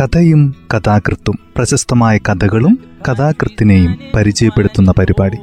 കഥയും കഥാകൃത്തും പ്രശസ്തമായ കഥകളും കഥാകൃത്തിനെയും പരിചയപ്പെടുത്തുന്ന പരിപാടി.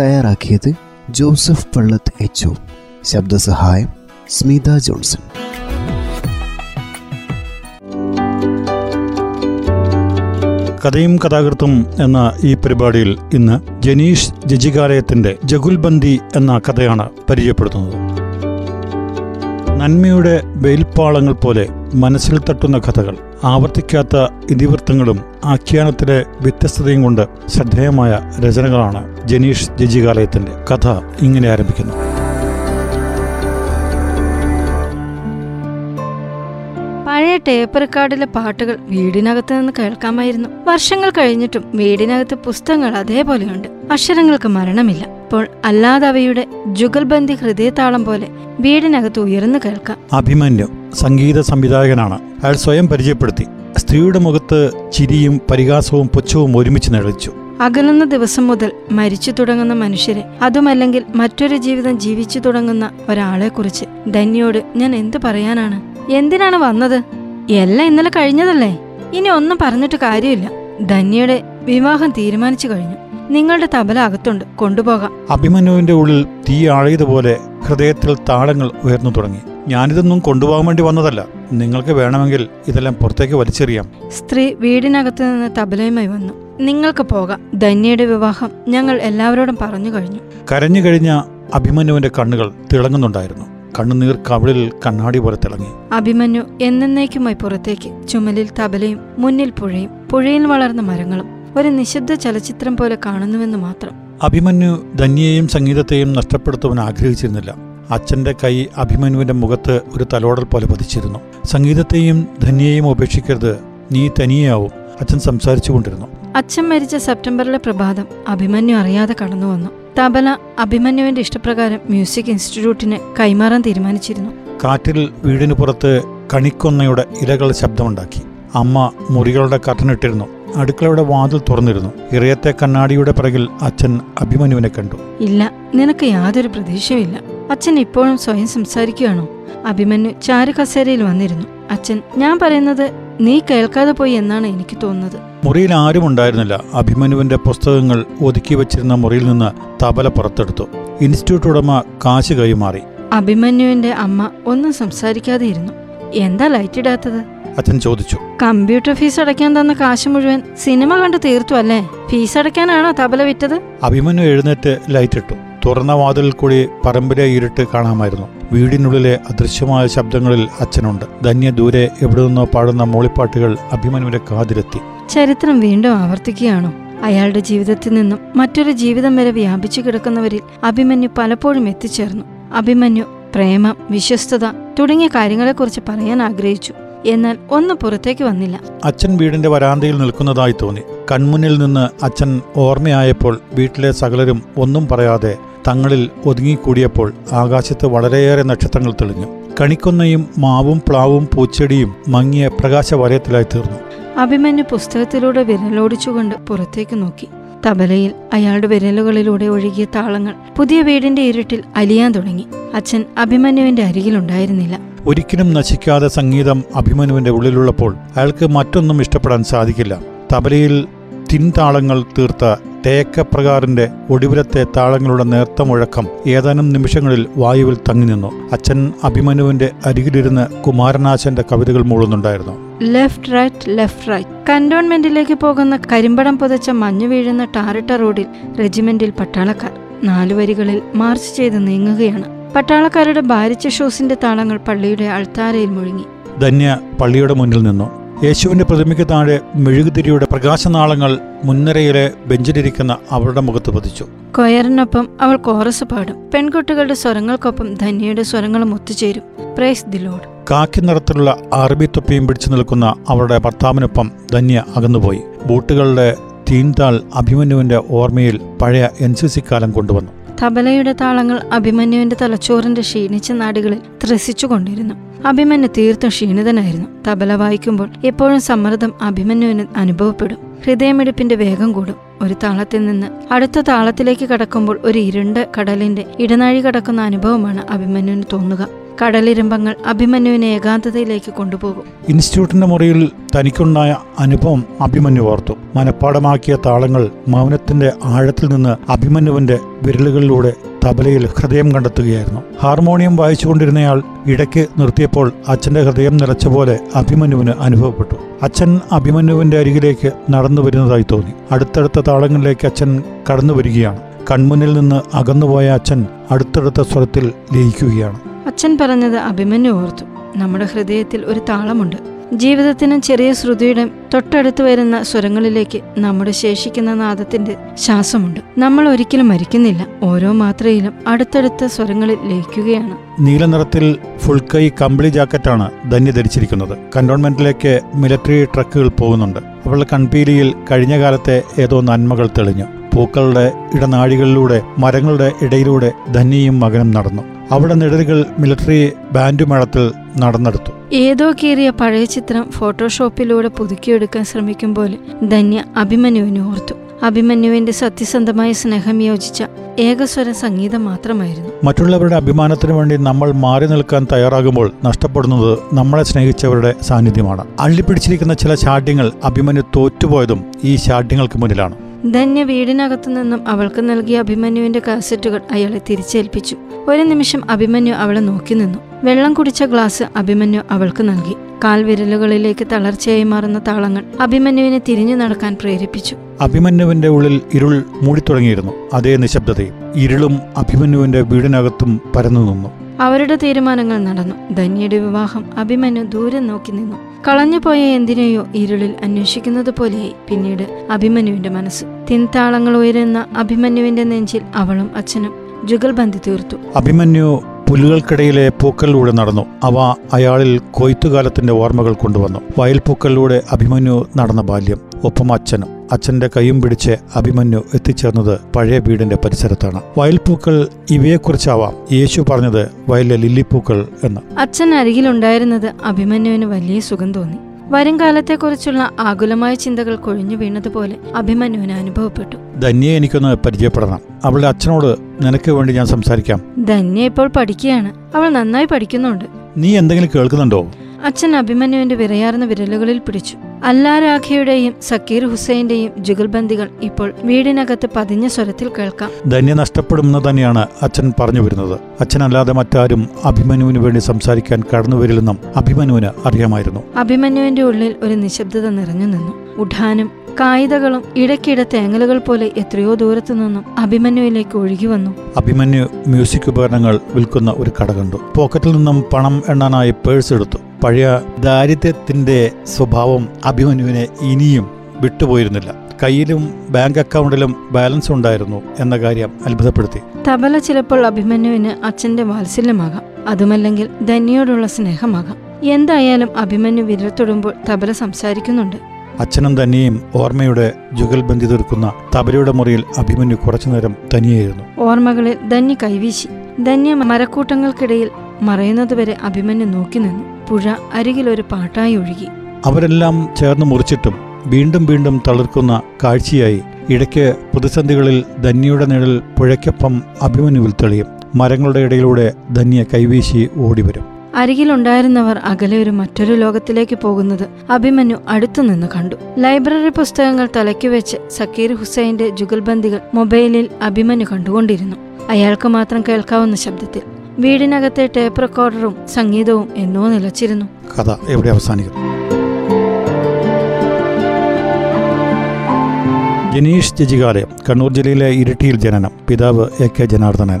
തയ്യാറാക്കിയത് ജോസഫ് പള്ളത്ത് എച്ച് ശബ്ദസഹായം സ്മിത ജോൺസൺ. കഥയും കഥാകൃത്തും എന്ന ഈ പരിപാടിയിൽ ഇന്ന് ജനീഷ് ജജികാലയത്തിന്റെ ജഗുൽബന്ദി എന്ന കഥയാണ് പരിചയപ്പെടുത്തുന്നത്. നന്മയുടെ വെയിൽപ്പാളങ്ങൾ പോലെ മനസ്സിൽ തട്ടുന്ന കഥകൾ ആവർത്തിക്കാത്ത ഇതിവൃത്തങ്ങളും ആഖ്യാനത്തിലെ വ്യത്യസ്തതയും കൊണ്ട് ശ്രദ്ധേയമായ രചനകളാണ് ജനീഷ് ജജികാലയത്തിന്റെ കഥ ഇങ്ങനെ ആരംഭിക്കുന്നു. ടേപ്പ് റെക്കോർഡിലെ പാട്ടുകൾ വീടിനകത്ത് നിന്ന് കേൾക്കാമായിരുന്നു. വർഷങ്ങൾ കഴിഞ്ഞിട്ടും വീടിനകത്ത് പുസ്തകങ്ങൾ അതേപോലെയുണ്ട്. അക്ഷരങ്ങൾക്ക് മരണമില്ല. ഇപ്പോൾ അല്ലാതെ അവയുടെ ജുഗൽബന്ദി ഹൃദയതാളം പോലെ വീടിനകത്ത് ഉയർന്നു കേൾക്കാം. അഭിമന്യു സംഗീത സംവിധായകനാണ്. അയാൾ സ്വയം പരിചയപ്പെടുത്തി. സ്ത്രീയുടെ മുഖത്ത് ചിരിയും പരിഹാസവും പുച്ഛവും ഒരുമിച്ച് നിഴലിച്ചു. അകലുന്ന ദിവസം മുതൽ മരിച്ചു തുടങ്ങുന്ന മനുഷ്യരെ അതുമല്ലെങ്കിൽ മറ്റൊരു ജീവിതം ജീവിച്ചു തുടങ്ങുന്ന ഒരാളെക്കുറിച്ച് ധന്യോട് ഞാൻ എന്തു പറയാനാണ്? എന്തിനാണ് വന്നത്? എല്ലാം ഇന്നലെ കഴിഞ്ഞതല്ലേ? ഇനി ഒന്നും പറഞ്ഞിട്ട് കാര്യമില്ല. ധന്യയുടെ വിവാഹം തീരുമാനിച്ചു കഴിഞ്ഞു. നിങ്ങളുടെ തബല അകത്തുണ്ട്. കൊണ്ടുപോകാം. അഭിമന്യുവിന്റെ ഉള്ളിൽ തീ ആഴയതുപോലെ ഹൃദയത്തിൽ താളങ്ങൾ ഉയർന്നു തുടങ്ങി. ഞാനിതൊന്നും കൊണ്ടുപോകാൻ വേണ്ടി വന്നതല്ല. നിങ്ങൾക്ക് വേണമെങ്കിൽ ഇതെല്ലാം പുറത്തേക്ക് വലിച്ചെറിയാം. സ്ത്രീ വീടിനകത്ത് നിന്ന് തബലയുമായി വന്നു. നിങ്ങൾക്ക് പോകാം. ധന്യയുടെ വിവാഹം ഞങ്ങൾ എല്ലാവരോടും പറഞ്ഞു കഴിഞ്ഞു. കരഞ്ഞു കഴിഞ്ഞ അഭിമന്യുവിന്റെ കണ്ണുകൾ തിളങ്ങുന്നുണ്ടായിരുന്നു. കണ്ണുനീർ കവിളിൽ കണ്ണാടി പോലെ തിളങ്ങി. അഭിമന്യു എന്നേക്കുമായി പുറത്തേക്ക് ചുമലിൽ തബലയും മുന്നിൽ പുഴയും പുഴയിൽ വളർന്ന മരങ്ങളും ഒരു നിശബ്ദ ചലച്ചിത്രം പോലെ കാണുന്നുവെന്ന് മാത്രം. അഭിമന്യു ധന്യയെയും സംഗീതത്തെയും നഷ്ടപ്പെടുത്തുവാൻ ആഗ്രഹിച്ചിരുന്നില്ല. അച്ഛന്റെ കൈ അഭിമന്യുവിന്റെ മുഖത്ത് ഒരു തലോടൽ പോലെ പതിച്ചിരുന്നു. സംഗീതത്തെയും ധന്യയെയും ഉപേക്ഷിക്കരുത്. നീ തനിയെയാവും. അച്ഛൻ സംസാരിച്ചുകൊണ്ടിരുന്നു. അച്ഛൻ മരിച്ച സെപ്റ്റംബറിലെ പ്രഭാതം അഭിമന്യു അറിയാതെ കടന്നു വന്നു തബല അഭിമന്യുവിന്റെ ഇഷ്ടപ്രകാരം മ്യൂസിക് ഇൻസ്റ്റിറ്റ്യൂട്ടിന് കൈമാറാൻ തീരുമാനിച്ചിരുന്നു. കാറ്റിൽ വീടിന് പുറത്ത് കണിക്കൊന്നയുടെ ഇലകൾ ശബ്ദമുണ്ടാക്കി. അമ്മ മുറികളുടെ കട്ടനിട്ടിരുന്നു അടുക്കളയുടെ വാതിൽ തുറന്നിരുന്നു. ഇറയത്തെ കണ്ണാടിയുടെ പിറകിൽ അച്ഛൻ അഭിമന്യുവിനെ കണ്ടു. ഇല്ല നിനക്ക് യാതൊരു പ്രതീക്ഷയുമില്ല. അച്ഛൻ ഇപ്പോഴും സ്വയം സംസാരിക്കുകയാണോ? അഭിമന്യു ചാരുകസേരയിൽ വന്നിരുന്നു. അച്ഛൻ ഞാൻ പറയുന്നത് നീ കേൾക്കാതെ പോയി എന്നാണ് എനിക്ക് തോന്നുന്നത്. മുറിയിൽ ആരും ഉണ്ടായിരുന്നില്ല. അഭിമന്യുവിന്റെ പുസ്തകങ്ങൾ ഒതുക്കി വെച്ചിരുന്ന മുറിയിൽ നിന്ന് തബല പുറത്തെടുത്തു. ഇൻസ്റ്റിറ്റ്യൂട്ട് ഉടമ കാശ് കൈമാറി. അഭിമന്യുവിന്റെ അമ്മ ഒന്നും സംസാരിക്കാതെ ഇരുന്നു എന്താ ലൈറ്റ് ഇടാത്തത്? അച്ഛൻ ചോദിച്ചു. കമ്പ്യൂട്ടർ ഫീസ് അടയ്ക്കാൻ തന്ന കാശ് മുഴുവൻ സിനിമ കണ്ട് തീർത്തു അല്ലേ? ഫീസ് അടയ്ക്കാനാണോ തബല വിറ്റത്? അഭിമന്യു എഴുന്നേറ്റ് ലൈറ്റ് ഇട്ടു. തുറന്ന വാതിലിൽ കൂടി പറമ്പിലെ ഇരുട്ട് കാണാമായിരുന്നു. വീടിനുള്ളിലെ അദൃശ്യമായ ശബ്ദങ്ങളിൽ അച്ഛനുണ്ട്. ധന്യ ദൂരെ എവിടെ നിന്നോ പാടുന്ന മോളിപ്പാട്ടുകൾ അഭിമന്യുവിന്റെ കാതിലെത്തി. ചരിത്രം വീണ്ടും ആവർത്തിക്കുകയാണോ? അയാളുടെ ജീവിതത്തിൽ നിന്നും മറ്റൊരു ജീവിതം വരെ വ്യാപിച്ചു കിടക്കുന്നവരിൽ അഭിമന്യു പലപ്പോഴും എത്തിച്ചേർന്നു. അഭിമന്യു പ്രേമം വിശ്വസ്തത തുടങ്ങിയ കാര്യങ്ങളെക്കുറിച്ച് പറയാൻ ആഗ്രഹിച്ചു. എന്നാൽ ഒന്ന് പുറത്തേക്ക് വന്നില്ല. അച്ഛൻ വീടിന്റെ വരാന്തയിൽ നിൽക്കുന്നതായി തോന്നി. കൺമുന്നിൽ നിന്ന് അച്ഛൻ ഓർമ്മയായപ്പോൾ വീട്ടിലെ സകലരും ഒന്നും പറയാതെ തങ്ങളിൽ ഒതുങ്ങിക്കൂടിയപ്പോൾ ആകാശത്ത് വളരെയേറെ നക്ഷത്രങ്ങൾ തെളിഞ്ഞു. കണിക്കൊന്നയും മാവും പ്ലാവും പൂച്ചെടിയും മങ്ങിയ പ്രകാശവലയത്തിലായി തീർന്നു. അഭിമന്യു പുസ്തകത്തിലൂടെ വിരലോടിച്ചുകൊണ്ട് പുറത്തേക്ക് നോക്കി. തബലയിൽ അയാളുടെ വിരലുകളിലൂടെ ഒഴുകിയ താളങ്ങൾ പുതിയ വീടിന്റെ ഇരുട്ടിൽ അലിയാൻ തുടങ്ങി. അച്ഛൻ അഭിമന്യുവിന്റെ അരികിലുണ്ടായിരുന്നില്ല. ഒരിക്കലും നശിക്കാതെ സംഗീതം അഭിമന്യുവിന്റെ ഉള്ളിലുള്ളപ്പോൾ അയാൾക്ക് മറ്റൊന്നും ഇഷ്ടപ്പെടാൻ സാധിക്കില്ല. തബലയിൽ തിൻതാളങ്ങൾ തീർത്ത തേക്കപ്രകാറിന്റെ ഒടുവിലത്തെ താളങ്ങളുടെ നേർത്ത മുഴക്കം ഏതാനും നിമിഷങ്ങളിൽ വായുവിൽ തങ്ങി നിന്നു. അച്ഛൻ അഭിമന്യുവിന്റെ അരികിലിരുന്ന് കുമാരനാശന്റെ കവിതകൾ മൂളുന്നുണ്ടായിരുന്നു. ലെഫ്റ്റ് റൈറ്റ് ലെഫ്റ്റ് റൈറ്റ് കന്റോൺമെന്റിലേക്ക് പോകുന്ന കരിമ്പടം പുതച്ച മഞ്ഞു വീഴുന്ന ടാറിട്ട റോഡിൽ റെജിമെന്റിൽ പട്ടാളക്കാർ. നാലു വരികളിൽ മാർച്ച് ചെയ്ത് നീങ്ങുകയാണ്. പട്ടാളക്കാരുടെ ഭാരിച്ച ഷൂസിന്റെ താളങ്ങൾ പള്ളിയുടെ അൾത്താരയിൽ മുഴുങ്ങി. ധന്യ പള്ളിയുടെ മുന്നിൽ നിന്നു. യേശുവിന്റെ പ്രതിമയ്ക്ക് താഴെ മെഴുകുതിരിയുടെ പ്രകാശനാളങ്ങൾ മുൻനിരയിലെ ബെഞ്ചിലിരിക്കുന്ന അവരുടെ മുഖത്ത് പതിച്ചു. കൊയറിനൊപ്പം അവൾ കോറസ് പാടും. പെൺകുട്ടികളുടെ സ്വരങ്ങൾക്കൊപ്പം ധന്യയുടെ സ്വരങ്ങളും ഒത്തുചേരും. പ്രൈസ് ദി ലോഡ് കാക്കി നിറത്തിലുള്ള അറബി തൊപ്പിയും പിടിച്ചു നിൽക്കുന്ന അവളുടെ ഭർത്താവിനൊപ്പം ധന്യ അകന്നുപോയി. ബൂട്ടുകളുടെ തീൻതാൾ അഭിമന്യുവിന്റെ ഓർമ്മയിൽ പഴയ എൻ സി സി കാലം കൊണ്ടുവന്നു. തബലയുടെ താളങ്ങൾ അഭിമന്യുവിന്റെ തലച്ചോറിന്റെ ക്ഷീണിച്ച നാടുകളിൽ ത്രസിച്ചുകൊണ്ടിരുന്നു. അഭിമന്യു തീർത്തും ക്ഷീണിതനായിരുന്നു. തബല വായിക്കുമ്പോൾ എപ്പോഴും സമ്മർദ്ദം അഭിമന്യുവിന് അനുഭവപ്പെടും. ഹൃദയമിടിപ്പിന്റെ വേഗം കൂടും. ഒരു താളത്തിൽ നിന്ന് അടുത്ത താളത്തിലേക്ക് കടക്കുമ്പോൾ ഒരു ഇരുണ്ട കടലിന്റെ ഇടനാഴി കടക്കുന്ന അനുഭവമാണ് അഭിമന്യുവിന് തോന്നുക. കടലിരമ്പങ്ങൾ അഭിമന്യുവിനെ ഏകാന്തതയിലേക്ക് കൊണ്ടുപോകും. ഇൻസ്റ്റിറ്റ്യൂട്ടിന്റെ മുറിയിൽ തനിക്കുണ്ടായ അനുഭവം അഭിമന്യു ഓർത്തു മനഃപ്പാടമാക്കിയ താളങ്ങൾ മൗനത്തിന്റെ ആഴത്തിൽ നിന്ന് അഭിമന്യുവിന്റെ വിരലുകളിലൂടെ തബലയിൽ ഹൃദയം കണ്ടെത്തുകയായിരുന്നു. ഹാർമോണിയം വായിച്ചുകൊണ്ടിരുന്നയാൾ ഇടയ്ക്ക് നിർത്തിയപ്പോൾ അച്ഛന്റെ ഹൃദയം നിറച്ച പോലെ അഭിമന്യുവിന് അനുഭവപ്പെട്ടു. അച്ഛൻ അഭിമന്യുവിന്റെ അരികിലേക്ക് നടന്നു വരുന്നതായി തോന്നി. അടുത്തടുത്ത താളങ്ങളിലേക്ക് അച്ഛൻ കടന്നു വരികയാണ്. കൺമുന്നിൽ നിന്ന് അകന്നുപോയ അച്ഛൻ അടുത്തടുത്ത സ്വരത്തിൽ ലയിക്കുകയാണ്. അച്ഛൻ പറഞ്ഞത് അഭിമന്യു ഓർത്തു. നമ്മുടെ ഹൃദയത്തിൽ ഒരു താളമുണ്ട്. ജീവിതത്തിനും ചെറിയ ശ്രുതിയുടെ തൊട്ടടുത്ത് വരുന്ന സ്വരങ്ങളിലേക്ക് നമ്മുടെ ശേഷിക്കുന്ന നാദത്തിന്റെ ശ്വാസമുണ്ട്. നമ്മൾ ഒരിക്കലും മരിക്കുന്നില്ല. ഓരോ മാത്രയിലും അടുത്തടുത്ത സ്വരങ്ങളിൽ ലയിക്കുകയാണ്. നീല നിറത്തിൽ ഫുൾ കമ്പിളി ജാക്കറ്റാണ് ധന്യ ധരിച്ചിരിക്കുന്നത്. കന്റോൺമെന്റിലേക്ക് മിലിറ്ററി ട്രക്കുകൾ പോകുന്നുണ്ട്. അവളുടെ കൺപീലിയിൽ കഴിഞ്ഞ കാലത്തെ ഏതോ നന്മകൾ തെളിഞ്ഞു. പൂക്കളുടെ ഇടനാഴികളിലൂടെ മരങ്ങളുടെ ഇടയിലൂടെ ധന്യയും മകനും നടന്നു. അവിടെ നിഴലുകൾ മിലിറ്ററി ബാൻഡുമേളത്തിൽ നടന്നെടുത്തു. ഏതോ കീറിയ പഴയ ചിത്രം ഫോട്ടോഷോപ്പിലൂടെ പുതുക്കിയെടുക്കാൻ ശ്രമിക്കും പോലെ ധന്യ അഭിമന്യുവിനെ ഓർത്തു. അഭിമന്യുവിന്റെ സത്യസന്ധമായ സ്നേഹം യോജിച്ച ഏകസ്വര സംഗീതം മാത്രമായിരുന്നു. മറ്റുള്ളവരുടെ അഭിമാനത്തിനു വേണ്ടി നമ്മൾ മാറി നിൽക്കാൻ തയ്യാറാകുമ്പോൾ നഷ്ടപ്പെടുന്നത് നമ്മളെ സ്നേഹിച്ചവരുടെ സാന്നിധ്യമാണ്. അള്ളിപ്പിടിച്ചിരിക്കുന്ന ചില ശാഠ്യങ്ങൾ അഭിമന്യു തോറ്റുപോയതും ഈ ശാഠ്യങ്ങൾക്ക് മുന്നിലാണ്. ധന്യ വീടിനകത്തു നിന്നും അവൾക്ക് നൽകിയ അഭിമന്യുവിന്റെ കാസറ്റുകൾ അയാളെ തിരിച്ചേൽപ്പിച്ചു. ഒരു നിമിഷം അഭിമന്യു അവളെ നോക്കി നിന്നു. വെള്ളം കുടിച്ച ഗ്ലാസ് അഭിമന്യു അവൾക്ക് നൽകി. കാൽവിരലുകളിലേക്ക് തളർച്ചയായി മാറുന്ന താളങ്ങൾ അഭിമന്യുവിനെ തിരിഞ്ഞു നടക്കാൻ പ്രേരിപ്പിച്ചു. അഭിമന്യുവിന്റെ ഉള്ളിൽ ഇരുൾ മൂടിത്തുടങ്ങിയിരുന്നു. അതേ നിശബ്ദതയും ഇരുളും അഭിമന്യുവിന്റെ വീടിനകത്തും പരന്നു നിന്നു. അവരുടെ തീരുമാനങ്ങൾ നടന്നു. ധന്യയുടെ വിവാഹം അഭിമന്യു ദൂരെ നോക്കി നിന്നു. കളഞ്ഞുപോയ എന്തിനെയോ ഇരുളിൽ അന്വേഷിക്കുന്നത് പോലെയായി. പിന്നീട് അഭിമന്യുവിന്റെ മനസ്സ്. തിൻതാളങ്ങൾ ഉയരുന്ന അഭിമന്യുവിന്റെ നെഞ്ചിൽ അവളും അച്ഛനും ജുഗൽബന്ദി തീർത്തു. അഭിമന്യു പുല്ലുകൾക്കിടയിലെ പൂക്കളിലൂടെ നടന്നു. അവ അയാളിൽ കൊയ്ത്തുകാലത്തിന്റെ ഓർമ്മകൾ കൊണ്ടുവന്നു. വയൽപ്പൂക്കളിലൂടെ അഭിമന്യു നടന്ന ബാല്യം. ഒപ്പം അച്ഛനും. അച്ഛന്റെ കൈയും പിടിച്ച് അഭിമന്യു എത്തിച്ചേർന്നത് പഴയ വീടിന്റെ പരിസരത്താണ്. വയൽപ്പൂക്കൾ ഇവയെക്കുറിച്ചാവാം യേശു പറഞ്ഞത് വയലിലെ ലില്ലിപ്പൂക്കൾ എന്ന്. അച്ഛൻ അരികിലുണ്ടായിരുന്നത് അഭിമന്യുവിന് വലിയ സുഖം തോന്നി. വരും കാലത്തെക്കുറിച്ചുള്ള ആകുലമായ ചിന്തകൾ കൊഴിഞ്ഞു വീണതുപോലെ അഭിമന്യുവിന് അനുഭവപ്പെട്ടു. ധന്യെ എനിക്കൊന്ന് പരിചയപ്പെടണം. അവളുടെ അച്ഛനോട് നിനക്ക് വേണ്ടി ഞാൻ സംസാരിക്കാം. ധന്യ ഇപ്പോൾ പഠിക്കുകയാണ്. അവൾ നന്നായി പഠിക്കുന്നുണ്ട്. നീ എന്തെങ്കിലും കേൾക്കുന്നുണ്ടോ? അച്ഛൻ അഭിമന്യുവിന്റെ വിറയാർന്ന വിരലുകളിൽ പിടിച്ചു. അല്ലാരാഖയുടെയും സക്കീർ ഹുസൈന്റെയും ജുഗൽബന്ദികൾ ഇപ്പോൾ വീടിനകത്ത് പതിഞ്ഞ സ്വരത്തിൽ കേൾക്കാം. ധന്യ നഷ്ടപ്പെടുമെന്ന് തന്നെയാണ് അച്ഛൻ പറഞ്ഞു വരുന്നത്. അച്ഛനല്ലാതെ മറ്റാരും അഭിമന്യുവിന് വേണ്ടി സംസാരിക്കാൻ കടന്നു വരില്ലെന്നും അഭിമന്യുവിന് അറിയാമായിരുന്നു. അഭിമന്യുവിന്റെ ഉള്ളിൽ ഒരു നിശബ്ദത നിറഞ്ഞു നിന്നു. ഉഠാനും കായികകളും ഇടയ്ക്കിടെ തേങ്ങലുകൾ പോലെ എത്രയോ ദൂരത്തു നിന്നും അഭിമന്യുവിലേക്ക് ഒഴുകി വന്നു. അഭിമന്യു മ്യൂസിക് ഉപകരണങ്ങൾ വിൽക്കുന്ന ഒരു കട കണ്ടു. പോക്കറ്റിൽ നിന്നും പണം എണ്ണാനായി പേഴ്സ് എടുത്തു. പഴയ ദാരിദ്ര്യത്തിന്റെ സ്വഭാവം അഭിമന്യുവിനെ ഇനിയും വിട്ടുപോയിരുന്നില്ല. കയ്യിലും ബാങ്ക് അക്കൗണ്ടിലും ബാലൻസ് ഉണ്ടായിരുന്നു എന്ന കാര്യം അത്ഭുതപ്പെടുത്തി. തബല ചിലപ്പോൾ അഭിമന്യുവിന് അച്ഛന്റെ വാത്സല്യമാകാം. അതുമല്ലെങ്കിൽ ധന്യയോടുള്ള സ്നേഹമാകാം. എന്തായാലും അഭിമന്യു വിരൽ തൊടുമ്പോൾ തബല സംസാരിക്കുന്നുണ്ട്. അച്ഛനും തന്നെയും ഓർമ്മയുടെ ജുഗൽബന്ദി തീർക്കുന്ന തബരയുടെ മുറിയിൽ അഭിമന്യു കുറച്ചുനേരം തനിയായിരുന്നു. ഓർമ്മകളിൽ ധന്യ കൈവീശി ധന്യ മരക്കൂട്ടങ്ങൾക്കിടയിൽ മറയുന്നതുവരെ അഭിമന്യു നോക്കി നിന്നു. പുഴ അരികിൽ ഒരു പാട്ടായി ഒഴുകി. അവരെല്ലാം ചേർന്ന് മുറിച്ചിട്ടും വീണ്ടും വീണ്ടും തളിർക്കുന്ന കാഴ്ചയായി ഇടയ്ക്ക് പ്രതിസന്ധികളിൽ ധന്യയുടെ നിഴൽ പുഴയ്ക്കൊപ്പം അഭിമന്യുവിൽ തെളിയും. മരങ്ങളുടെ ഇടയിലൂടെ ധന്യ കൈവീശി ഓടിവരും. അരികിലുണ്ടായിരുന്നവർ അകലെ ഒരു മറ്റൊരു ലോകത്തിലേക്ക് പോകുന്നത് അഭിമന്യു അടുത്തുനിന്ന് കണ്ടു. ലൈബ്രറി പുസ്തകങ്ങൾ തലയ്ക്ക് വെച്ച് സക്കീർ ഹുസൈന്റെ ജുഗൽബന്ദികൾ മൊബൈലിൽ അഭിമന്യു കണ്ടുകൊണ്ടിരുന്നു. അയാൾക്ക് മാത്രം കേൾക്കാവുന്ന ശബ്ദത്തിൽ വീടിനകത്തെ ടേപ്പ് റെക്കോർഡറും സംഗീതവും എന്നോ നിലച്ചിരുന്നു. കഥ എവിടെ അവസാനിക്കുന്നു. ജനീഷ് ജജികാലയം കണ്ണൂർ ജില്ലയിലെ ഇരിട്ടിയിൽ ജനനം. പിതാവ് എ കെ ജനാർദ്ദനൻ.